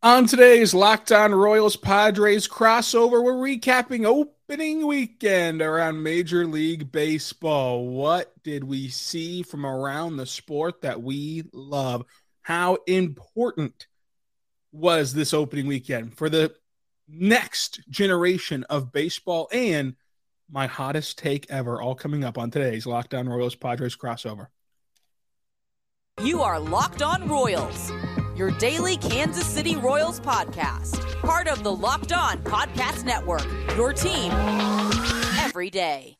On today's Locked On Royals Padres crossover, we're recapping opening weekend around Major League Baseball. What did we see from around the sport that we love? How important was this opening weekend for the next generation of baseball and my hottest take ever, all coming up on today's Locked On Royals Padres crossover. You are Locked On Royals your daily Kansas City Royals podcast. Part of the Locked On Podcast Network, your team every day.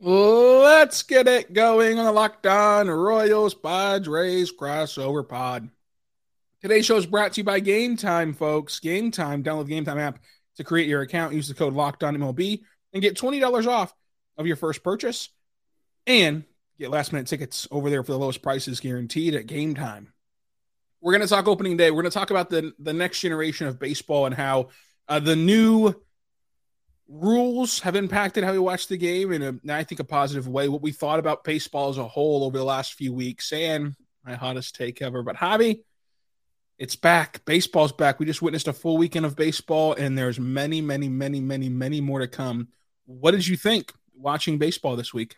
Let's get it going on the Locked On Royals Padres crossover pod. Today's show is brought to you by Game Time, folks. Game Time. Download the Game Time app to create your account. Use the code Locked On MLB and get twenty dollars off of your first purchase, and get last minute tickets over there for the lowest prices guaranteed at Game Time. We're going to talk opening day. We're going to talk about the the next generation of baseball and how uh, the new rules have impacted how we watch the game in a, I think, a positive way. What we thought about baseball as a whole over the last few weeks, and my hottest take ever. But Javi, it's back. Baseball's back. We just witnessed a full weekend of baseball, and there's many, many, many, many, many more to come. What did you think watching baseball this week?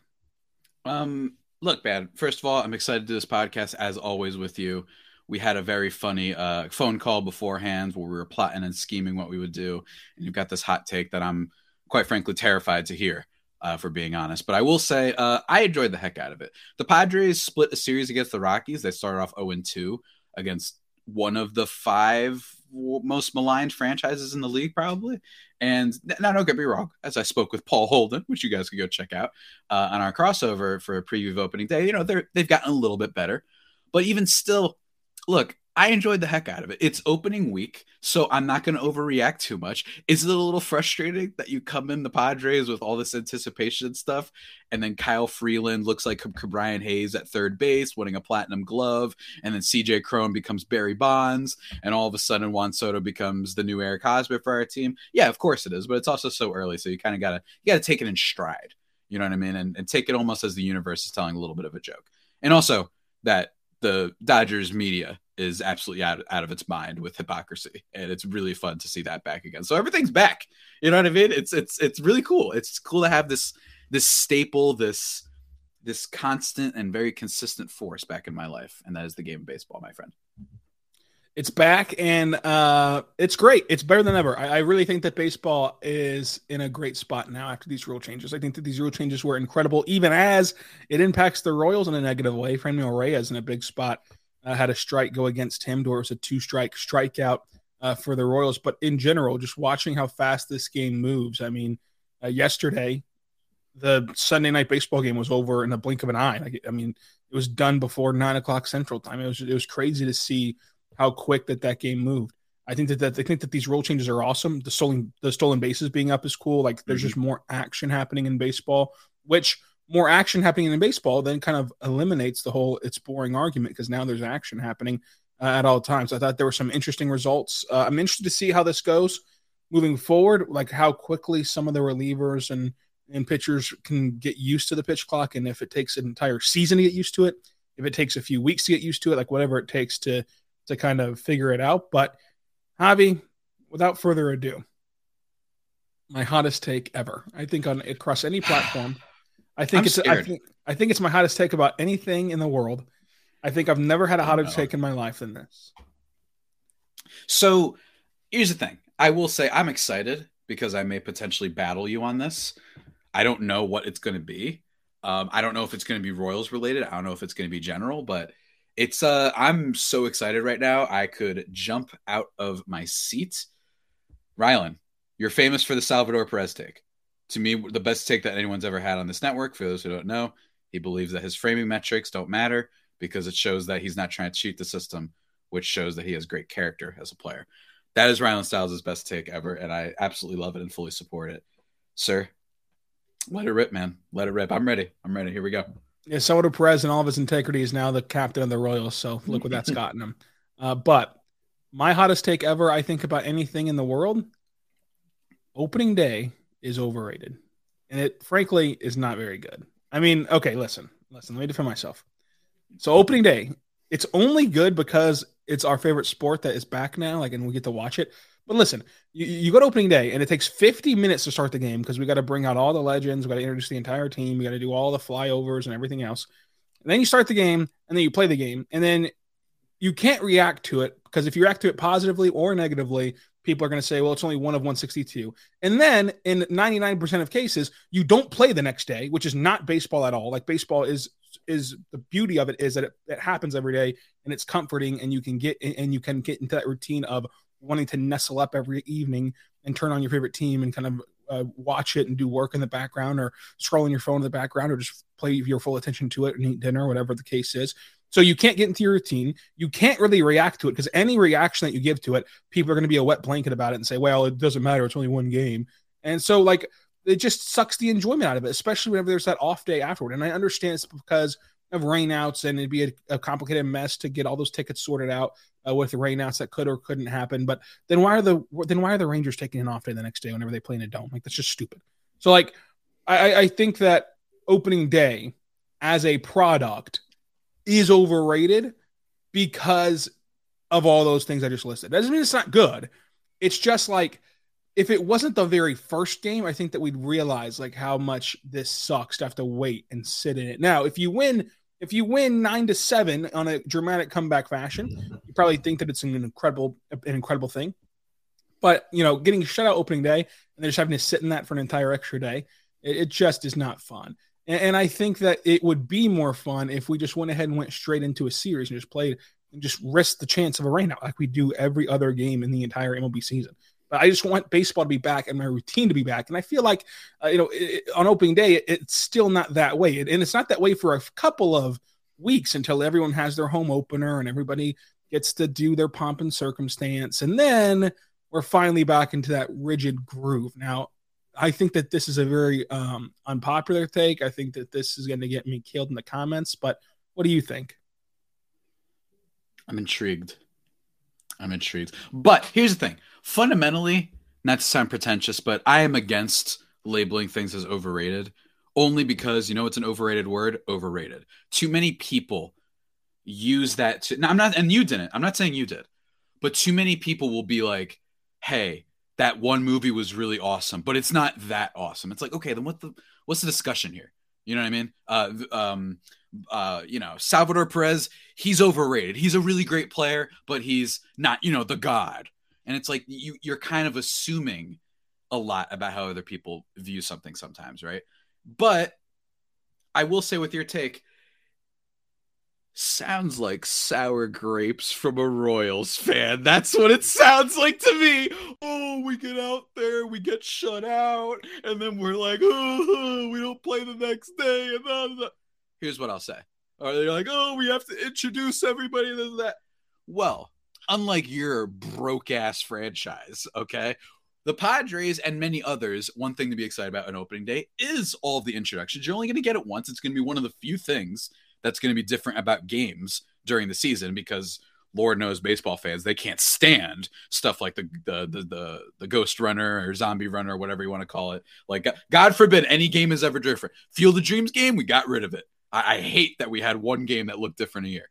Um, look, man. First of all, I'm excited to do this podcast as always with you. We had a very funny uh, phone call beforehand where we were plotting and scheming what we would do, and you've got this hot take that I'm quite frankly terrified to hear. Uh, for being honest. But I will say uh, I enjoyed the heck out of it. The Padres split a series against the Rockies. They started off 0 2 against one of the five most maligned franchises in the league, probably. And now, don't get me wrong, as I spoke with Paul Holden, which you guys can go check out uh, on our crossover for a preview of opening day, you know, they're, they've gotten a little bit better. But even still, look, I enjoyed the heck out of it. It's opening week, so I'm not going to overreact too much. Is it a little frustrating that you come in the Padres with all this anticipation and stuff, and then Kyle Freeland looks like Brian Hayes at third base, winning a platinum glove, and then CJ Cron becomes Barry Bonds, and all of a sudden Juan Soto becomes the new Eric Hosmer for our team? Yeah, of course it is, but it's also so early, so you kind of gotta you gotta take it in stride. You know what I mean? And, and take it almost as the universe is telling a little bit of a joke. And also that the Dodgers media is absolutely out, out of its mind with hypocrisy and it's really fun to see that back again so everything's back you know what i mean it's it's it's really cool it's cool to have this this staple this this constant and very consistent force back in my life and that is the game of baseball my friend it's back and uh, it's great. It's better than ever. I, I, really think that baseball is in a great spot now after these rule changes. I think that these rule changes were incredible, even as it impacts the Royals in a negative way. Franmil Reyes in a big spot uh, had a strike go against him, or it was a two strike strikeout uh, for the Royals. But in general, just watching how fast this game moves. I mean, uh, yesterday, the Sunday night baseball game was over in a blink of an eye. Like, I mean, it was done before nine o'clock Central Time. It was it was crazy to see how quick that that game moved. I think that, that they think that these rule changes are awesome. The stolen the stolen bases being up is cool. Like there's mm-hmm. just more action happening in baseball, which more action happening in baseball then kind of eliminates the whole it's boring argument because now there's action happening uh, at all times. I thought there were some interesting results. Uh, I'm interested to see how this goes moving forward, like how quickly some of the relievers and and pitchers can get used to the pitch clock, and if it takes an entire season to get used to it, if it takes a few weeks to get used to it, like whatever it takes to to kind of figure it out. But Javi, without further ado, my hottest take ever. I think on across any platform. I think I'm it's I think, I think it's my hottest take about anything in the world. I think I've never had a hotter take in my life than this. So here's the thing. I will say I'm excited because I may potentially battle you on this. I don't know what it's going to be. Um, I don't know if it's going to be Royals related. I don't know if it's going to be general, but it's uh I'm so excited right now. I could jump out of my seat. Rylan, you're famous for the Salvador Perez take. To me, the best take that anyone's ever had on this network. For those who don't know, he believes that his framing metrics don't matter because it shows that he's not trying to cheat the system, which shows that he has great character as a player. That is Rylan Stiles' best take ever, and I absolutely love it and fully support it. Sir, let it rip, man. Let it rip. I'm ready. I'm ready. Here we go. Yeah, Salvador Perez and all of his integrity is now the captain of the Royals. So look what that's gotten him. Uh, but my hottest take ever, I think about anything in the world. Opening day is overrated. And it frankly is not very good. I mean, okay, listen, listen, let me defend myself. So opening day, it's only good because it's our favorite sport that is back now, like, and we get to watch it. But listen, you, you go to opening day and it takes 50 minutes to start the game because we got to bring out all the legends, we got to introduce the entire team, we got to do all the flyovers and everything else. And then you start the game and then you play the game and then you can't react to it because if you react to it positively or negatively, people are going to say, well, it's only one of 162. And then in 99% of cases, you don't play the next day, which is not baseball at all. Like baseball is is the beauty of it is that it, it happens every day and it's comforting and you can get and you can get into that routine of wanting to nestle up every evening and turn on your favorite team and kind of uh, watch it and do work in the background or scroll on your phone in the background or just play your full attention to it and eat dinner, whatever the case is. So you can't get into your routine. You can't really react to it because any reaction that you give to it, people are going to be a wet blanket about it and say, well, it doesn't matter. It's only one game. And so, like, it just sucks the enjoyment out of it, especially whenever there's that off day afterward. And I understand it's because of rainouts and it'd be a, a complicated mess to get all those tickets sorted out uh, with rainouts that could or couldn't happen. But then why are the then why are the Rangers taking an off day the next day whenever they play in a dome? Like that's just stupid. So like I, I think that opening day as a product is overrated because of all those things I just listed. That doesn't mean it's not good. It's just like if it wasn't the very first game, I think that we'd realize like how much this sucks to have to wait and sit in it. Now, if you win, if you win nine to seven on a dramatic comeback fashion, you probably think that it's an incredible, an incredible thing. But you know, getting shut out opening day and then just having to sit in that for an entire extra day, it, it just is not fun. And, and I think that it would be more fun if we just went ahead and went straight into a series and just played and just risked the chance of a rainout like we do every other game in the entire MLB season. But I just want baseball to be back and my routine to be back. And I feel like, uh, you know, it, on opening day, it, it's still not that way. and it's not that way for a couple of weeks until everyone has their home opener and everybody gets to do their pomp and circumstance. And then we're finally back into that rigid groove. Now, I think that this is a very um, unpopular take. I think that this is going to get me killed in the comments. But what do you think? I'm intrigued. I'm intrigued. But here's the thing fundamentally, not to sound pretentious, but I am against labeling things as overrated only because you know it's an overrated word overrated too many people use that to now i'm not and you didn't i'm not saying you did but too many people will be like hey that one movie was really awesome but it's not that awesome. It's like okay then what the what's the discussion here? You know what i mean? Uh um uh you know salvador perez he's overrated. He's a really great player but he's not you know the god. And it's like you you're kind of assuming a lot about how other people view something sometimes right? But i will say with your take sounds like sour grapes from a royals fan that's what it sounds like to me oh we get out there we get shut out and then we're like oh, we don't play the next day and blah, blah. here's what i'll say or they're like oh we have to introduce everybody to that well unlike your broke ass franchise, okay? The Padres and many others, one thing to be excited about on opening day is all the introductions. You're only going to get it once. It's going to be one of the few things that's going to be different about games during the season because Lord knows baseball fans they can't stand stuff like the the the the, the ghost runner or zombie runner or whatever you want to call it. Like God forbid any game is ever different. Field of Dreams game, we got rid of it. I, I hate that we had one game that looked different a year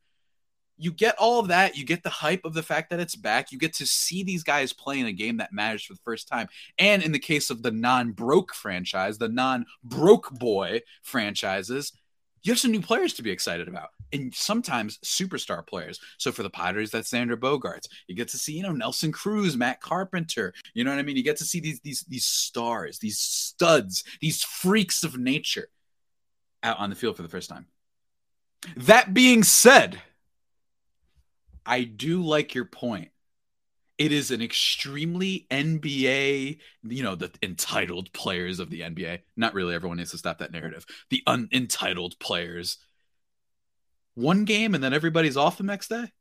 you get all of that. You get the hype of the fact that it's back. You get to see these guys play in a game that matters for the first time. And in the case of the non broke franchise, the non broke boy franchises, you have some new players to be excited about. And sometimes superstar players. So for the Padres, that's Xander Bogaerts. You get to see, you know, Nelson Cruz, Matt Carpenter. You know what I mean? You get to see these these these stars, these studs, these freaks of nature out on the field for the first time. That being said, I do like your point. It is an extremely NBA, you know, the entitled players of the NBA. Not really. Everyone needs to stop that narrative. The unentitled players. One game and then everybody's off the next day.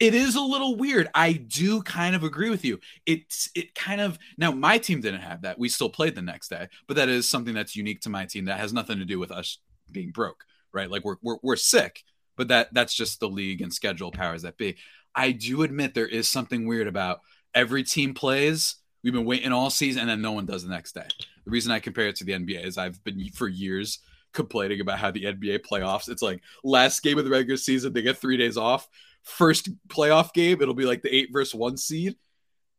It is a little weird. I do kind of agree with you. It's it kind of now my team didn't have that. We still played the next day, but that is something that's unique to my team that has nothing to do with us being broke, right? Like we're we're, we're sick but that that's just the league and schedule powers that be. I do admit there is something weird about every team plays. We've been waiting all season, and then no one does the next day. The reason I compare it to the NBA is I've been for years complaining about how the NBA playoffs. It's like last game of the regular season, they get three days off. First playoff game, it'll be like the eight versus one seed.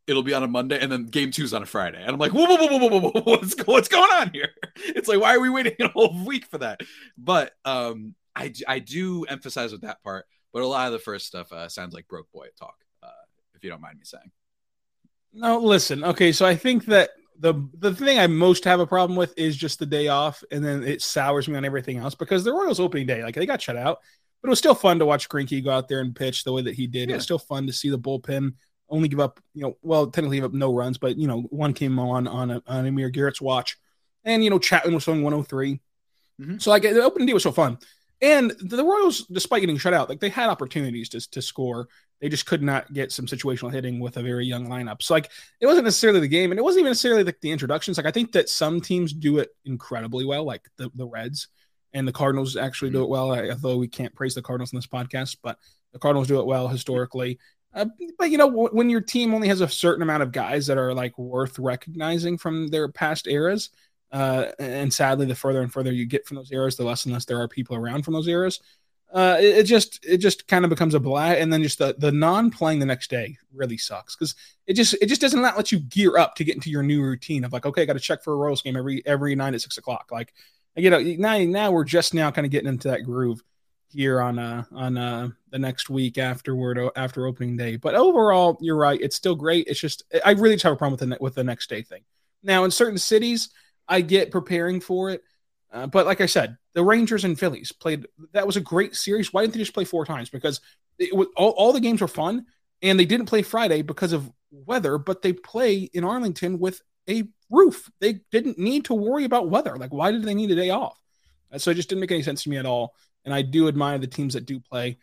It'll be on a Monday, and then game two's on a Friday. And I'm like, whoa, whoa, whoa, whoa, whoa, whoa, what's, what's going on here? It's like, why are we waiting a whole week for that? But um, I, I do emphasize with that part, but a lot of the first stuff uh, sounds like broke boy talk, uh, if you don't mind me saying. No, listen. Okay, so I think that the the thing I most have a problem with is just the day off, and then it sours me on everything else because the Royals opening day, like they got shut out, but it was still fun to watch Greinke go out there and pitch the way that he did. Yeah. It was still fun to see the bullpen only give up, you know, well, technically give up no runs, but you know, one came on on a, on Amir Garrett's watch, and you know, Chapman was throwing 103. Mm-hmm. So like the opening day was so fun. And the Royals, despite getting shut out, like they had opportunities to, to score. They just could not get some situational hitting with a very young lineup. So like it wasn't necessarily the game, and it wasn't even necessarily like the introductions. Like I think that some teams do it incredibly well, like the, the Reds and the Cardinals actually do it well. Although we can't praise the Cardinals in this podcast, but the Cardinals do it well historically. Uh, but you know, w- when your team only has a certain amount of guys that are like worth recognizing from their past eras, uh, and sadly, the further and further you get from those eras, the less and less there are people around from those eras. Uh, it, it, just it just kind of becomes a blah, and then just the the non playing the next day really sucks because it just it just doesn't let you gear up to get into your new routine of like okay, I got to check for a Royals game every every nine at six o'clock. Like you know now now we're just now kind of getting into that groove here on uh on uh the next week afterward after opening day. But overall, you're right. It's still great. It's just I really just have a problem with the with the next day thing. Now in certain cities I get preparing for it. Uh, but like I said, the Rangers and Phillies played. That was a great series. Why didn't they just play four times? Because was, all, all the games were fun, and they didn't play Friday because of weather. But they play in Arlington with a roof. They didn't need to worry about weather. Like, why did they need a day off? Uh, so it just didn't make any sense to me at all. And I do admire the teams that do play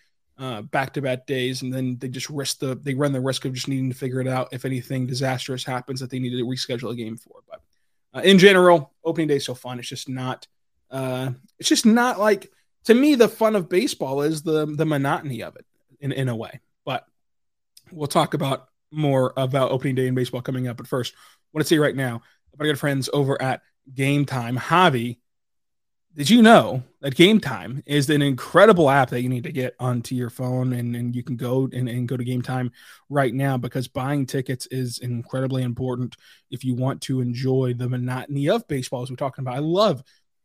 back to back days, and then they just risk the they run the risk of just needing to figure it out if anything disastrous happens that they need to reschedule a game for. But uh, in general, opening day is so fun. It's just not. Uh, it's just not like to me. The fun of baseball is the the monotony of it in in a way. But we'll talk about more about opening day in baseball coming up. But first, I want to say right now, my good friends over at Game Time, Javi did you know that Game Time is an incredible app that you need to get onto your phone and, and you can go and, and go to Game Time right now because buying tickets is incredibly important if you want to enjoy the monotony of baseball as we're talking about. I love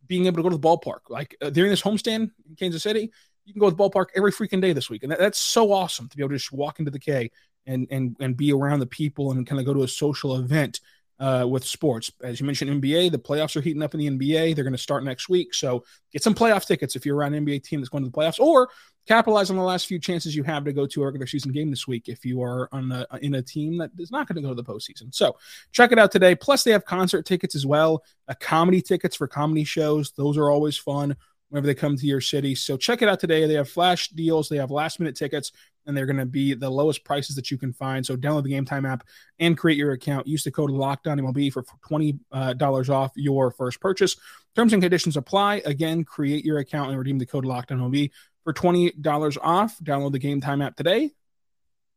being able to go to the ballpark. Like uh, during this homestand in Kansas City, you can go to the ballpark every freaking day this week. And that, that's so awesome to be able to just walk into the K and and and be around the people and kind of go to a social event uh, with sports. As you mentioned, NBA, the playoffs are heating up in the NBA. They're going to start next week. So get some playoff tickets if you're around an NBA team that's going to the playoffs, or capitalize on the last few chances you have to go to a regular season game this week if you are on a, in a team that is not going to go to the postseason. So check it out today. Plus, they have concert tickets as well, uh, comedy tickets for comedy shows. Those are always fun whenever they come to your city. So check it out today. They have flash deals, they have last minute tickets, and they're going to be the lowest prices that you can find. So download the Game Time app and create your account. Use the code Locked On MLB for twenty uh, dollars off your first purchase. Terms and conditions apply. Again, create your account and redeem the code Locked On MLB for twenty dollars off. Download the Game Time app today.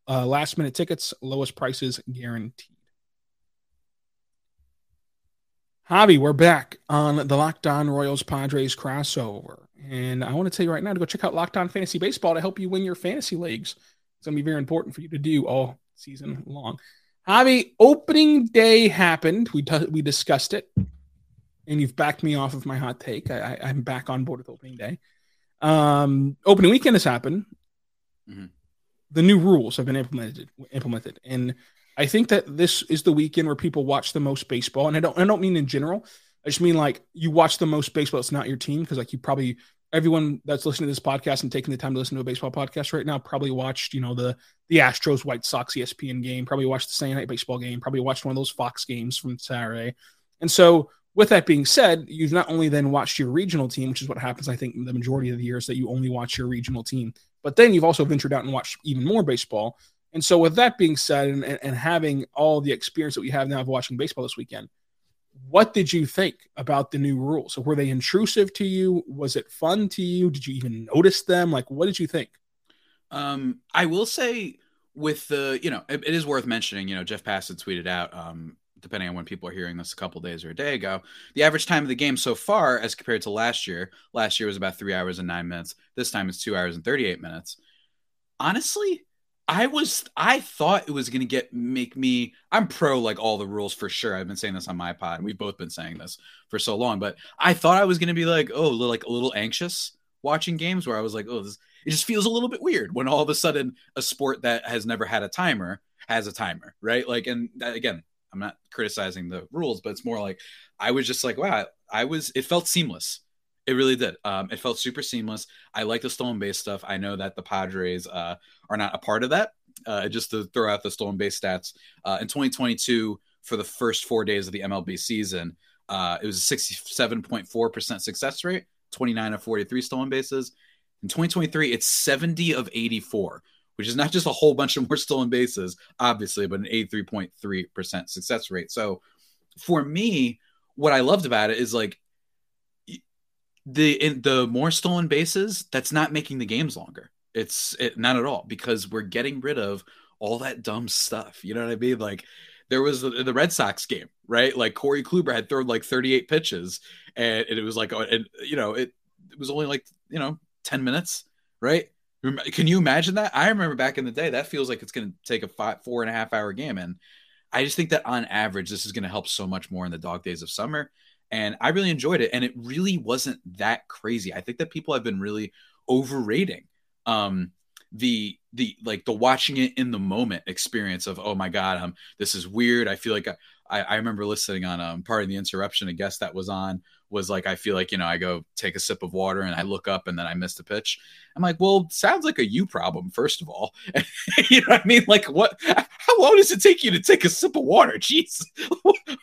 Uh, last minute tickets, lowest prices guaranteed. Javi, we're back on the Locked On Royals Padres crossover. And I want to tell you right now to go check out Locked On Fantasy Baseball to help you win your fantasy leagues. It's going to be very important for you to do all season long. Javi, opening day happened. We, t- we discussed it, and you've backed me off of my hot take. I, I, am back on board with opening day. Um, opening weekend has happened. Mm-hmm. The new rules have been implemented. Implemented, and I think that this is the weekend where people watch the most baseball, and I don't I don't mean in general. I just mean like you watch the most baseball. It's not your team because like you probably everyone that's listening to this podcast and taking the time to listen to a baseball podcast right now probably watched you know the the Astros White Sox ESPN game, probably watched the Sunday night baseball game, probably watched one of those Fox games from Saturday, and so with that being said, you've not only then watched your regional team, which is what happens, I think, the majority of the years that you only watch your regional team, but then you've also ventured out and watched even more baseball. And so, with that being said, and, and having all the experience that we have now of watching baseball this weekend, what did you think about the new rules? So, were they intrusive to you? Was it fun to you? Did you even notice them? Like, what did you think? Um, I will say with the you know it, it is worth mentioning you know jeff Passan tweeted out um depending on when people are hearing this a couple days or a day ago the average time of the game so far as compared to last year last year was about three hours and nine minutes this time it's two hours and 38 minutes honestly i was i thought it was to get make me i'm pro like all the rules for sure i've been saying this on my pod we've both been saying this for so long but i thought i was to be like oh like a little anxious watching games where i was like oh this it just feels a little bit weird when all of a sudden a sport that has never had a timer has a timer, right? Like, and that, again, I'm not criticizing the rules, but it's more like I was just like, wow, I was, it felt seamless. It really did. Um, it felt super seamless. I like the stolen base stuff. I know that the Padres uh, are not a part of that. Uh, just to throw out the stolen base stats, uh, in 2022, for the first four days of the MLB season, uh, it was a 67.4% success rate, 29 of 43 stolen bases. In 2023, it's 70 of 84, which is not just a whole bunch of more stolen bases, obviously, but an 83.3% success rate. So for me, what I loved about it is like the in, the more stolen bases, that's not making the games longer. It's it, not at all because we're getting rid of all that dumb stuff. You know what I mean? Like there was the, the Red Sox game, right? Like Corey Kluber had thrown like 38 pitches, and, and it was like, oh, and you know, it, it was only like you know 10 minutes, right? Can you imagine that? I remember back in the day, that feels like it's going to take a five, four and a half hour game. And I just think that on average, this is going to help so much more in the dog days of summer. And I really enjoyed it. And it really wasn't that crazy. I think that people have been really overrating um, the the like the watching it in the moment experience of oh my god um this is weird i feel like i i remember listening on um Pardon the Interruption a guest that was on was like I feel like you know I go take a sip of water and I look up and then I missed a pitch. I'm like, well, sounds like a you problem first of all. you know what I mean? Like, what? How long does it take you to take a sip of water? Jeez,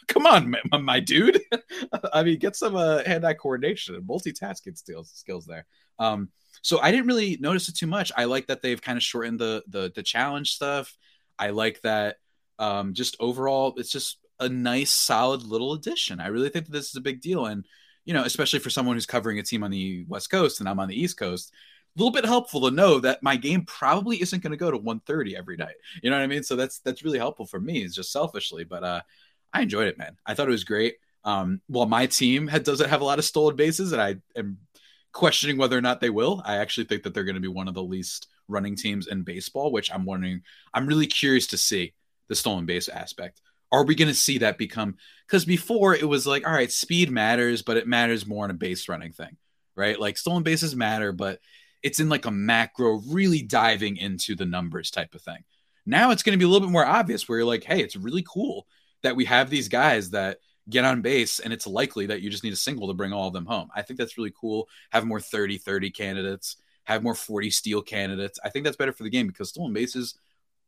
come on, my, my dude. I mean, get some uh, hand-eye coordination and multitasking skills skills there. Um, so I didn't really notice it too much. I like that they've kind of shortened the the the challenge stuff. I like that. Um, just overall, it's just a nice, solid little addition. I really think that this is a big deal. And, you know, especially for someone who's covering a team on the West Coast and I'm on the East Coast, a little bit helpful to know that my game probably isn't going to go to 130 every night. You know what I mean? So that's that's really helpful for me, it's just selfishly. But uh I enjoyed it, man. I thought it was great. Um, while my team had, doesn't have a lot of stolen bases, and I am questioning whether or not they will, I actually think that they're going to be one of the least running teams in baseball, which I'm wondering. I'm really curious to see the stolen base aspect are we going to see that become because before it was like all right speed matters but it matters more in a base running thing right? Like stolen bases matter but it's in like a macro really diving into the numbers type of thing. Now it's going to be a little bit more obvious where you're like hey it's really cool that we have these guys that get on base and it's likely that you just need a single to bring all of them home. I think that's really cool. Have more 30 30 candidates. Have more 40 steal candidates. I think that's better for the game because stolen bases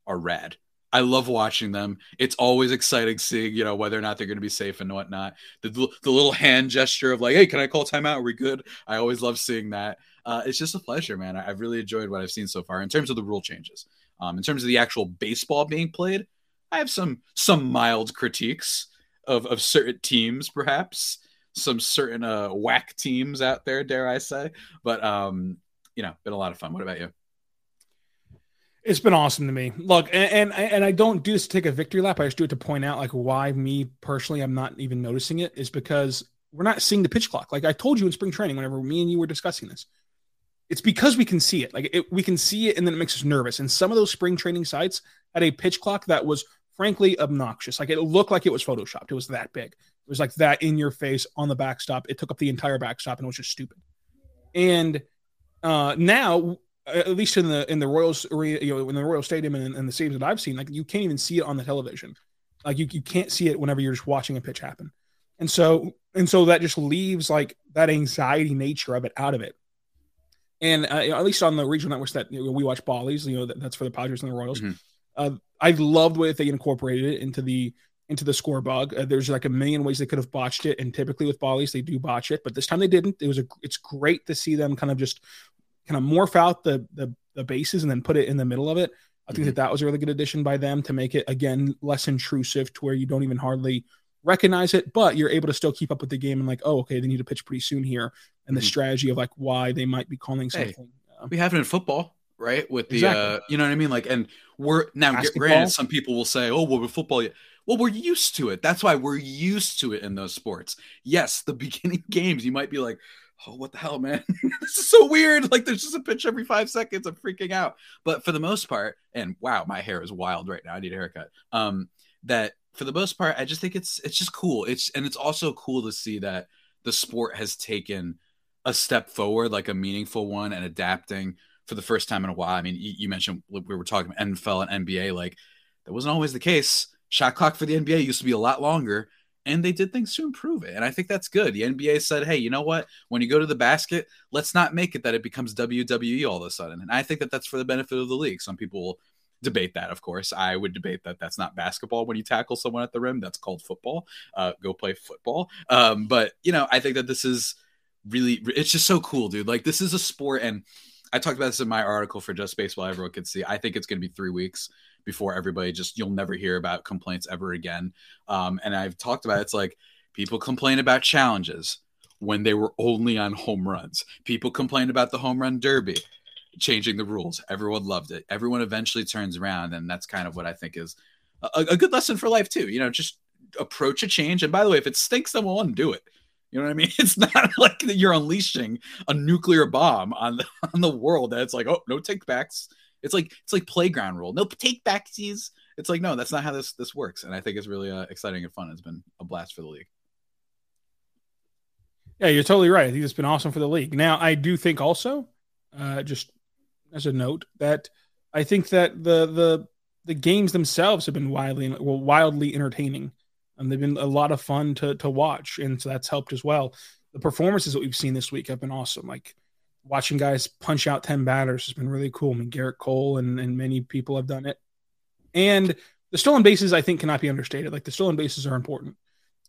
are rad I love watching them. It's always exciting seeing, you know, whether or not they're going to be safe and whatnot. The, the little hand gesture of like, hey, can I call timeout? Are we good? I always love seeing that. Uh, it's just a pleasure, man. I, have really enjoyed what I've seen so far in terms of the rule changes. Um, in terms of the actual baseball being played, I have some some mild critiques of of certain teams, perhaps some certain uh, whack teams out there, dare I say. But um, you know, been a lot of fun. What about you? It's been awesome to me. Look, and, and and I don't do this to take a victory lap. I just do it to point out like why me personally I'm not even noticing it is because we're not seeing the pitch clock. Like I told you in spring training, whenever me and you were discussing this, it's because we can see it. Like it, we can see it, and then it makes us nervous. And some of those spring training sites had a pitch clock that was frankly obnoxious. Like it looked like it was photoshopped. It was that big. It was like that in your face on the backstop. It took up the entire backstop, and it was just stupid. And uh, now at least in the in the Royals you know in the Royal Stadium and, and the stadiums that I've seen, like you can't even see it on the television. Like you, you can't see it whenever you're just watching a pitch happen. And so and so that just leaves like that anxiety nature of it out of it. And uh, at least on the regional networks that you know, we watch Bally's, you know that, that's for the Padres and the Royals. Mm-hmm. Uh, I loved the way they incorporated it into the into the score bug. Uh, there's like a million ways they could have botched it, and typically with Bally's they do botch it, but this time they didn't. It was a it's great to see them kind of just kind of morph out the, the, the bases and then put it in the middle of it. I think mm-hmm. that that was a really good addition by them to make it again less intrusive to where you don't even hardly recognize it, but you're able to still keep up with the game and like, oh, okay, they need to pitch pretty soon here, and mm-hmm. the strategy of like why they might be calling something. Hey, we have it in football. right? With the exactly. uh, you know what I mean? Like, and we're now Basketball. granted, some people will say, "Oh, well, with football." Well, we're used to it. That's why we're used to it in those sports. Yes, the beginning games, you might be like, oh, what the hell, man? this is so weird. Like there's just a pitch every five seconds. I'm freaking out. But for the most part, and wow, my hair is wild right now. I need a haircut. Um, that for the most part, I just think it's it's just cool. It's and it's also cool to see that the sport has taken a step forward, like a meaningful one, and adapting for the first time in a while. I mean, you, you mentioned we were talking about NFL and NBA, like that wasn't always the case. Shot clock for the NBA used to be a lot longer, and they did things to improve it. And I think that's good. The NBA said, hey, you know what? When you go to the basket, let's not make it that it becomes WWE all of a sudden. And I think that that's for the benefit of the league. Some people will debate that, of course. I would debate that that's not basketball when you tackle someone at the rim. That's called football. Uh, go play football. Um, but, you know, I think that this is really, it's just so cool, dude. Like, this is a sport. And I talked about this in my article for Just Baseball, everyone could see. I think it's going to be three weeks before everybody just you'll never hear about complaints ever again. Um, and I've talked about it, it's like people complain about challenges when they were only on home runs. People complain about the home run derby changing the rules. Everyone loved it. Everyone eventually turns around, and that's kind of what I think is a, a good lesson for life too. You know, just approach a change. And by the way, if it stinks, then we'll undo it. You know what I mean? It's not like you're unleashing a nuclear bomb on the on the world. That it's like, oh, no takebacks. It's like it's like playground rule. No take backsies. It's like no, that's not how this this works. And I think it's really uh, exciting and fun. It's been a blast for the league. Yeah, you're totally right. I think it's been awesome for the league. Now, I do think also, uh, just as a note, that I think that the the the games themselves have been wildly well, wildly entertaining. And they've been a lot of fun to to watch, and so that's helped as well. The performances that we've seen this week have been awesome. Like watching guys punch out 10 batters has been really cool. I mean, Gerrit Cole and, and many people have done it. And the stolen bases, I think, cannot be understated. Like the stolen bases are important.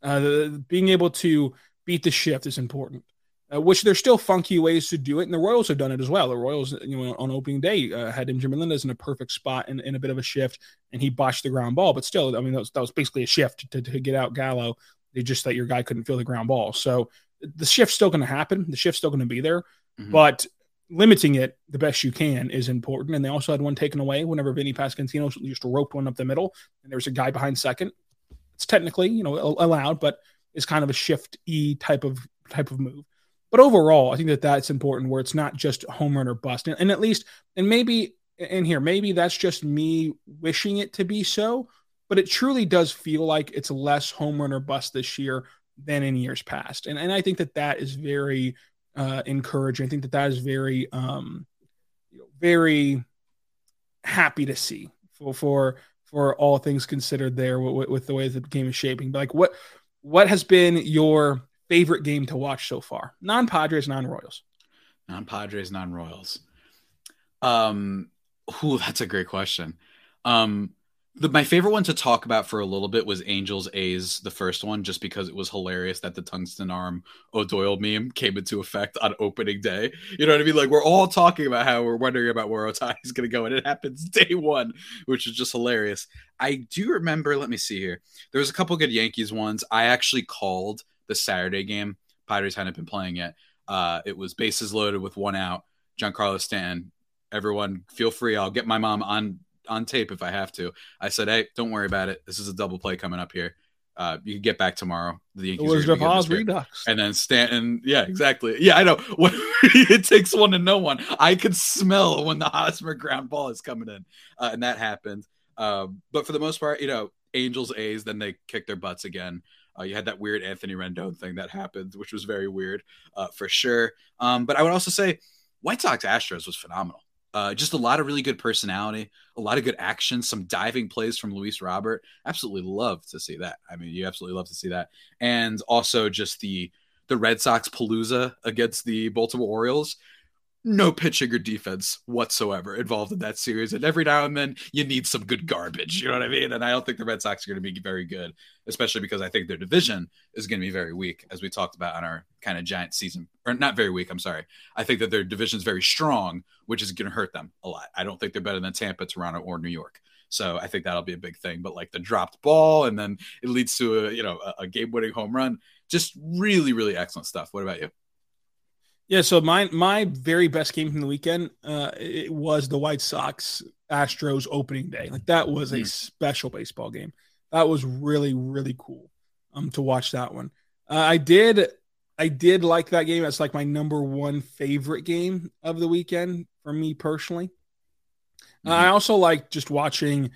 Uh, the, being able to beat the shift is important, uh, which there's still funky ways to do it. And the Royals have done it as well. The Royals, you know, on opening day uh, had MJ Melendez in a perfect spot in, in a bit of a shift, and he botched the ground ball. But still, I mean, that was, that was basically a shift to, to get out Gallo. They just that your guy couldn't feel the ground ball. So the shift's still going to happen. The shift's still going to be there. Mm-hmm. But limiting it the best you can is important. And they also had one taken away whenever Vinny Pasquantino just roped one up the middle, and there's a guy behind second. It's technically, you know, allowed, but it's kind of a shift e type of type of move. But overall, I think that that's important where it's not just home run or bust. And, and at least, and maybe in here, maybe that's just me wishing it to be so, but it truly does feel like it's less home run or bust this year than in years past. And, and I think that that is very uh, encouraging. I think that that is very, um, very happy to see for for for all things considered there with, with the way that the game is shaping. But like, what what has been your favorite game to watch so far? Non Padres, non Royals. Non Padres, non Royals. Um, ooh, that's a great question. Um, the, my favorite one to talk about for a little bit was Angels A's, the first one, just because it was hilarious that the tungsten arm O'Doyle meme came into effect on opening day. You know what I mean? Like we're all talking about how we're wondering about where Ohtani is going to go, and it happens day one, which is just hilarious. I do remember. Let me see here. There was a couple good Yankees ones. I actually called the Saturday game. Padres hadn't been playing yet. Uh, it was bases loaded with one out. Giancarlo Stanton. Everyone, feel free. I'll get my mom on on tape if I have to. I said, "Hey, don't worry about it. This is a double play coming up here. Uh, you can get back tomorrow. The Yankees the Oz Redux, and then Stanton. Yeah, exactly. Yeah, I know. it takes one to know one. I could smell when the Hosmer ground ball is coming in, uh, and that happened. Um, but for the most part, you know, Angels A's. Then they kick their butts again. Uh, you had that weird Anthony Rendon thing that happened, which was very weird uh, for sure. Um, but I would also say White Sox Astros was phenomenal. Uh, just a lot of really good personality, a lot of good action, some diving plays from Luis Robert. Absolutely love to see that. I mean, you absolutely love to see that, and also just the the Red Sox palooza against the Baltimore Orioles no pitching or defense whatsoever involved in that series. And every now and then you need some good garbage. You know what I mean? And I don't think the Red Sox are going to be very good, especially because I think their division is going to be very weak, as we talked about on our kind of giant season, or not very weak. I'm sorry. I think that their division is very strong, which is going to hurt them a lot. I don't think they're better than Tampa, Toronto, or New York. So I think that'll be a big thing. But like the dropped ball, and then it leads to a you know a, a game winning home run. Just really, really excellent stuff. What about you? Yeah, so my my very best game from the weekend uh, it was the White Sox Astros opening day. Like that was a mm. special baseball game. That was really really cool um to watch that one. Uh, I did I did like that game. That's like my number one favorite game of the weekend for me personally. Mm-hmm. I also like just watching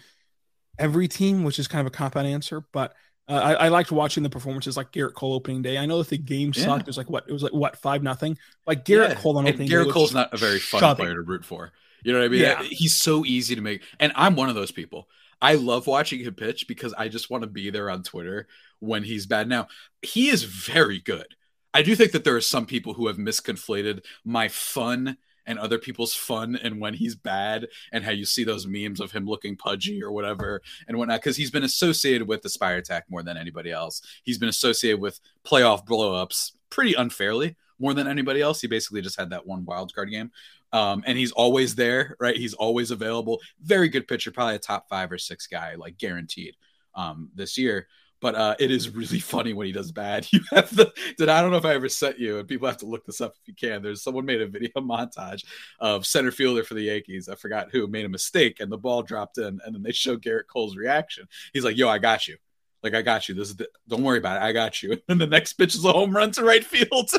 every team, which is kind of a cop out answer, but uh, I, I, liked watching the performances like Gerrit Cole opening day. I know that the game yeah. sucked. It was like what? It was like what five nothing. Like Gerrit yeah. Cole on opening Gerrit Cole's not a very fun shoving. player to root for. You know what I mean? Yeah. He's so easy to make, and I'm one of those people. I love watching him pitch because I just want to be there on Twitter when he's bad. Now he is very good. I do think that there are some people who have misconflated my fun and other people's fun and when he's bad and how you see those memes of him looking pudgy or whatever and whatnot because he's been associated with the Spider Tack more than anybody else. He's been associated with playoff blowups pretty unfairly more than anybody else. He basically just had that one wild card game. Um, and he's always there right? He's always available. Very good pitcher probably a top five or six guy like guaranteed um, this year but uh, it is really funny when he does bad. You have the that I don't know if I ever sent you, and people have to look this up if you can. There's someone made a video montage of center fielder for the Yankees. I forgot who made a mistake, and the ball dropped in, and then they show Gerrit Cole's reaction. He's like, "Yo, I got you. Like, I got you. This is the, don't worry about it. I got you." And the next pitch is a home run to right field.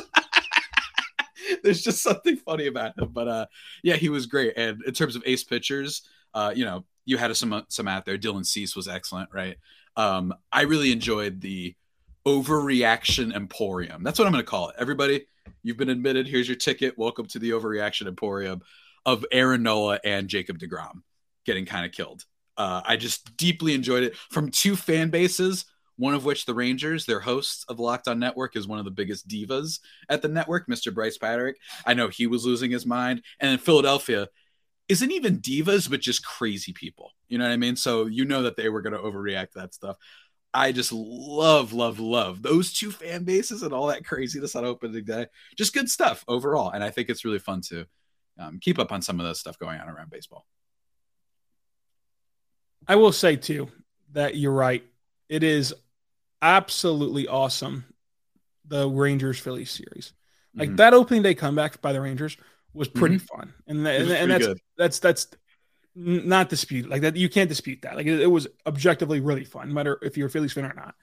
There's just something funny about him, but uh, yeah, he was great. And in terms of ace pitchers, uh, you know, you had some some out there. Dylan Cease was excellent, right? Um, I really enjoyed the overreaction emporium. That's what I'm going to call it. Everybody, you've been admitted. Here's your ticket. Welcome to the overreaction emporium of Aaron Nola and Jacob DeGrom getting kind of killed. Uh, I just deeply enjoyed it from two fan bases. One of which the Rangers, their host of Locked On Network, is one of the biggest divas at the network, Mr. Bryce Patrick. I know he was losing his mind. And in Philadelphia, isn't even divas, but just crazy people. You know what I mean? So you know that they were going to overreact to that stuff. I just love, love, love those two fan bases and all that craziness on opening day. Just good stuff overall. And I think it's really fun to um, keep up on some of the stuff going on around baseball. I will say, too, that you're right. It is absolutely awesome, the Rangers Phillies series. Like mm-hmm. that opening day comeback by the Rangers was pretty mm-hmm. fun, and, and, and that's, that's that's not dispute like that. You can't dispute that. Like it, it, was objectively really fun, no matter if you're a Phillies fan or not.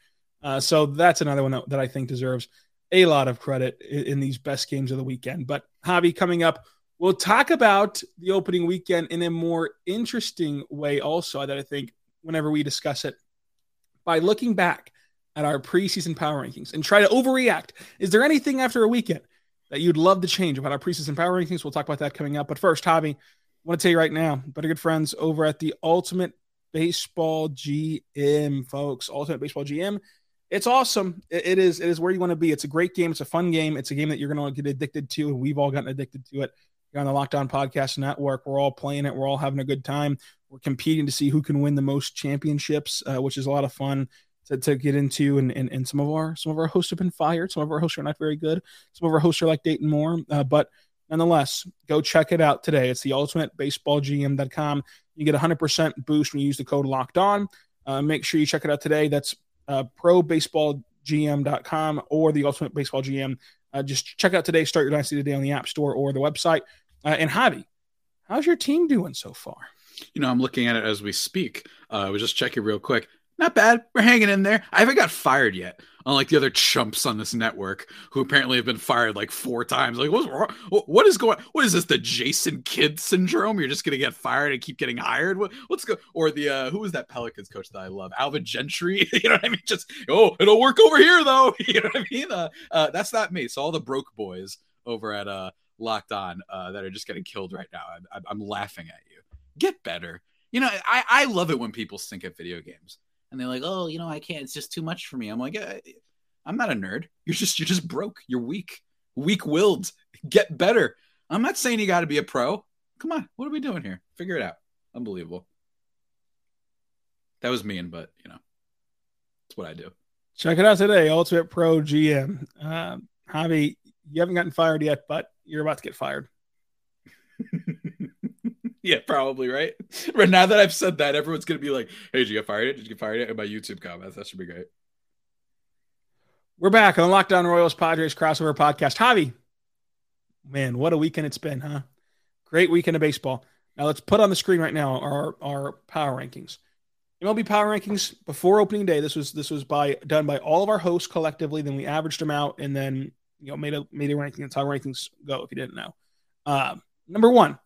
Uh, so that's another one that, that, I think deserves a lot of credit in, in, these best games of the weekend. But Javi, coming up, we'll talk about the opening weekend in a more interesting way. Also, that I think whenever we discuss it, by looking back at our preseason power rankings and try to overreact. Is there anything after a weekend that you'd love to change about our preseason power rankings. We'll talk about that coming up. But first, Javi, I want to tell you right now, better good friends over at the Ultimate Baseball GM, folks. Ultimate Baseball GM. It's awesome. It, is. It is where you want to be. It's a great game. It's a fun game. It's a game that you're going to get addicted to, and we've all gotten addicted to it. You're on the Locked On Podcast Network. We're all playing it. We're all having a good time. We're competing to see who can win the most championships, uh, which is a lot of fun to, to get into and, and and some of our some of our hosts have been fired. Some of our hosts are not very good. Some of our hosts are like Dayton Moore uh, but nonetheless go check it out today. It's the ultimate ultimatebaseballgm.com you get a 100% boost when you use the code locked on. Uh, make sure you check it out today. That's uh, probaseballgm.com or the ultimate baseball gm uh, just check out today. Start your dynasty today on the app store or the website. Uh, and javi how's your team doing so far? You know i'm looking at it as we speak. Uh, i was just checking real quick not bad. We're hanging in there. I haven't got fired yet, unlike the other chumps on this network who apparently have been fired like four times. Like, what's wrong? What is going? What is this? The Jason Kidd syndrome? You're just gonna get fired and keep getting hired? What, what's go? Or the uh, who was that Pelicans coach that I love? Alvin Gentry. you know what I mean? Just oh, it'll work over here though. you know what I mean? Uh, uh, that's not me. So all the broke boys over at uh, Locked On uh, that are just getting killed right now. I'm, I'm laughing at you. Get better. You know, I, I love it when people stink at video games and they're like, "Oh, you know, I can't. It's just too much for me." I'm like, "I'm not a nerd. You're just you're just broke. You're weak, weak-willed. Get better." I'm not saying you got to be a pro. Come on, what are we doing here? Figure it out. Unbelievable. That was mean, but you know, it's what I do. Check it out today, Ultimate Pro GM. Uh, Javi, you haven't gotten fired yet, but you're about to get fired. Yeah, probably right. But now that I've said that, everyone's gonna be like, "Hey, did you get fired? Did you get fired?" In my YouTube comments, that should be great. We're back on Locked Royals Padres crossover podcast. Javi, Man, what a weekend it's been, huh? Great weekend of baseball. Now let's put on the screen right now our our power rankings. MLB power rankings before opening day. This was this was by done by all of our hosts collectively. Then we averaged them out and then you know made a made a ranking. That's how rankings go. If you didn't know, uh, number one,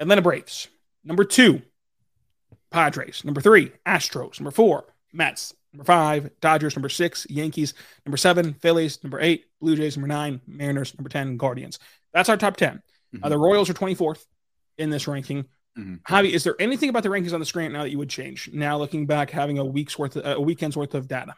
Atlanta Braves. Number two, Padres. Number three, Astros. Number four, Mets. Number five, Dodgers. Number six, Yankees. Number seven, Phillies. Number eight, Blue Jays. Number nine, Mariners. Number 10, Guardians. That's our top 10. Mm-hmm. Uh, the Royals are 24th in this ranking. Mm-hmm. Javi, is there anything about the rankings on the screen now that you would change? Now looking back, having a week's worth, of, a weekend's worth of data.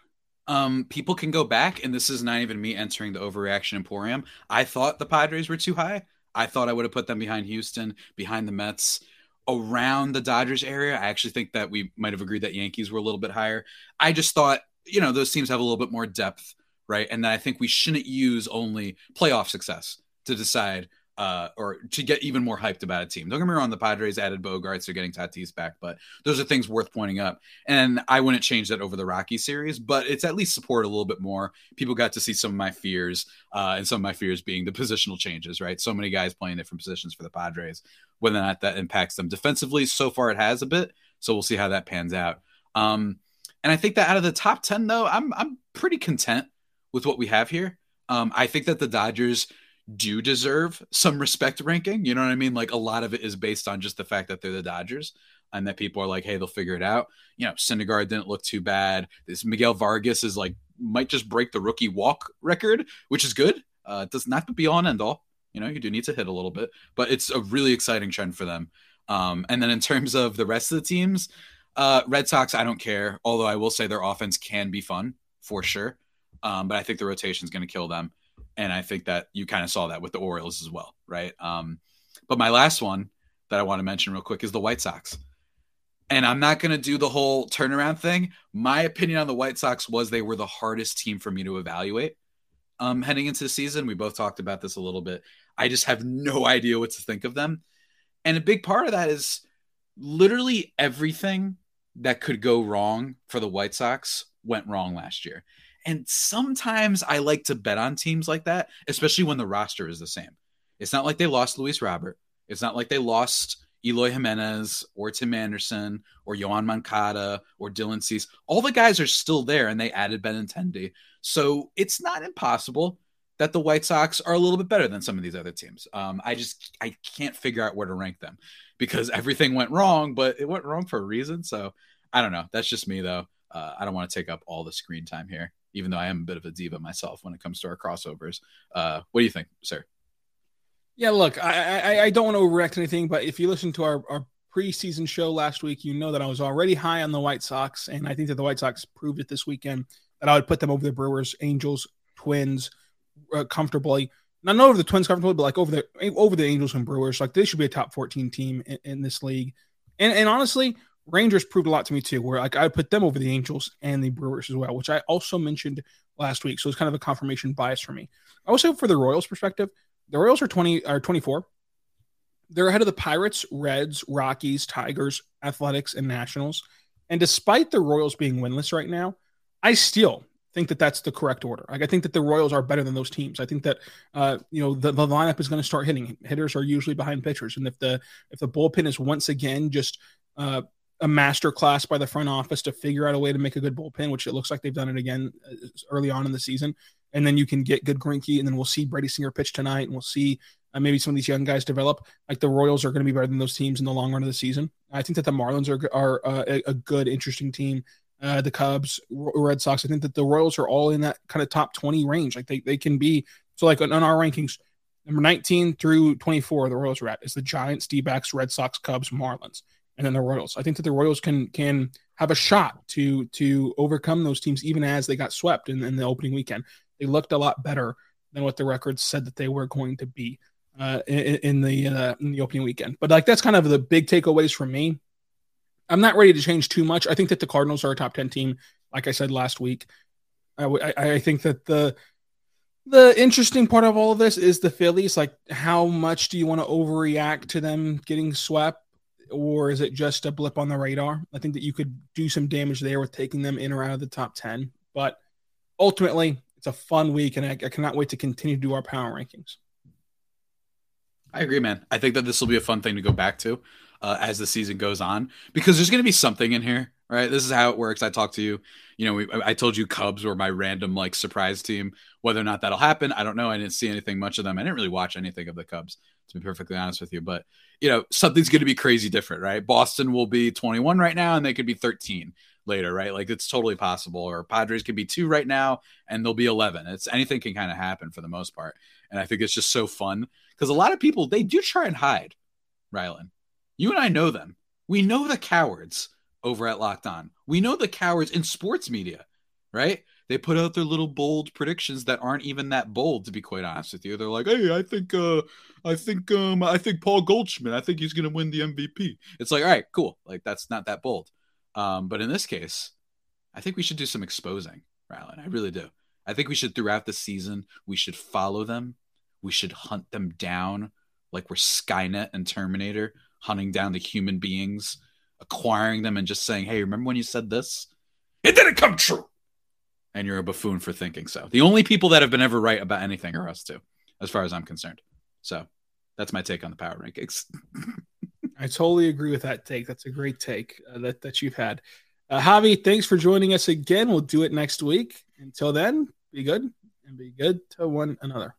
Um, people can go back, and this is not even me entering the overreaction emporium. I thought the Padres were too high. I thought I would have put them behind Houston, behind the Mets, around the Dodgers area. I actually think that we might have agreed that Yankees were a little bit higher. I just thought, you know, those teams have a little bit more depth, right? And that I think we shouldn't use only playoff success to decide uh, or to get even more hyped about a team. Don't get me wrong, the Padres added Bogaerts, they're getting Tatis back, but those are things worth pointing up. And I wouldn't change that over the Rocky series, but it's at least support a little bit more. People got to see some of my fears, uh, and some of my fears being the positional changes, right? So many guys playing different positions for the Padres, whether or not that impacts them defensively. So far, it has a bit, so we'll see how that pans out. Um, and I think that out of the top ten, though, I'm I'm pretty content with what we have here. Um, I think that the Dodgers do deserve some respect ranking. You know what I mean? Like a lot of it is based on just the fact that they're the Dodgers and that people are like, hey, they'll figure it out. You know, Syndergaard didn't look too bad. This Miguel Vargas is like might just break the rookie walk record, which is good. Uh, it does not be all and end all. You know, you do need to hit a little bit, but it's a really exciting trend for them. Um, and then in terms of the rest of the teams, uh, Red Sox, I don't care. Although I will say their offense can be fun for sure. Um, but I think the rotation is going to kill them and I think that you kind of saw that with the Orioles as well, right? Um, but my last one that I want to mention real quick is the White Sox. And I'm not going to do the whole turnaround thing. My opinion on the White Sox was they were the hardest team for me to evaluate um, heading into the season. We both talked about this a little bit. I just have no idea what to think of them. And a big part of that is literally everything that could go wrong for the White Sox went wrong last year. And sometimes I like to bet on teams like that, especially when the roster is the same. It's not like they lost Luis Robert. It's not like they lost Eloy Jimenez or Tim Anderson or Yoan Moncada or Dylan Cease. All the guys are still there and they added Benintendi. So it's not impossible that the White Sox are a little bit better than some of these other teams. Um, I just I can't figure out where to rank them because everything went wrong, but it went wrong for a reason. So I don't know. That's just me though. Uh, I don't want to take up all the screen time here even though I am a bit of a diva myself when it comes to our crossovers. Uh, what do you think, sir? Yeah, look, I, I, I don't want to overreact anything, but if you listen to our, our preseason show last week, you know that I was already high on the White Sox, and I think that the White Sox proved it this weekend that I would put them over the Brewers, Angels, Twins uh, comfortably. Not over the Twins comfortably, but like over the over the Angels and Brewers. Like they should be a top 14 team in, in this league. And and honestly, Rangers proved a lot to me too, where like I put them over the Angels and the Brewers as well, which I also mentioned last week. So it's kind of a confirmation bias for me. I also for the Royals perspective, the Royals are 20 are 24. They're ahead of the Pirates, Reds, Rockies, Tigers, Athletics, and Nationals. And despite the Royals being winless right now, I still think that that's the correct order. Like I think that the Royals are better than those teams. I think that uh, you know the, the lineup is going to start hitting. Hitters are usually behind pitchers, and if the if the bullpen is once again just uh, a master class by the front office to figure out a way to make a good bullpen, which it looks like they've done it again uh, early on in the season. And then you can get good Greinke, and then we'll see Brady Singer pitch tonight, and we'll see uh, maybe some of these young guys develop. Like the Royals are going to be better than those teams in the long run of the season. I think that the Marlins are are uh, a, good, interesting team. Uh, the Cubs, Red Sox. I think that the Royals are all in that kind of top twenty range. Like they they can be. So like on our rankings, number nineteen through twenty four, the Royals are at is the Giants, D-backs, Red Sox, Cubs, Marlins and then the Royals. I think that the Royals can can have a shot to to overcome those teams even as they got swept in, in the opening weekend. They looked a lot better than what the records said that they were going to be uh, in, in, the uh, in the opening weekend. But like that's kind of the big takeaways for me. I'm not ready to change too much. I think that the Cardinals are a top ten team. Like I said last week, I, I, I think that the the interesting part of all of this is the Phillies. Like, how much do you want to overreact to them getting swept? Or is it just a blip on the radar? I think that you could do some damage there with taking them in or out of the top 10. But ultimately, it's a fun week, and I, I cannot wait to continue to do our power rankings. I agree, man. I think that this will be a fun thing to go back to uh, as the season goes on because there's going to be something in here, right? This is how it works. I talked to you. You know, we, I told you Cubs were my random like surprise team. Whether or not that'll happen, I don't know. I didn't see anything much of them. I didn't really watch anything of the Cubs, to be perfectly honest with you. But you know, something's going to be crazy different, right? Boston will be 21 right now, and they could be 13 later, right? Like it's totally possible. Or Padres could be two right now, and they'll be 11. It's anything can kind of happen for the most part. And I think it's just so fun because a lot of people they do try and hide, Rylan. You and I know them. We know the cowards over at Locked On. We know the cowards in sports media, right? They put out their little bold predictions that aren't even that bold, to be quite honest with you. They're like, "Hey, I think, uh, I think, um, I think Paul Goldschmidt. I think he's going to win the MVP." It's like, all right, cool. Like that's not that bold. Um, but in this case, I think we should do some exposing, Rylan. I really do. I think we should throughout the season we should follow them. We should hunt them down like we're Skynet and Terminator hunting down the human beings, acquiring them, and just saying, "Hey, remember when you said this? It didn't come true." And you're a buffoon for thinking so. The only people that have been ever right about anything are us two, as far as I'm concerned. So that's my take on the power rankings. I totally agree with that take. That's a great take uh, that that you've had. Uh, Javi, thanks for joining us again. We'll do it next week. Until then, be good and be good to one another.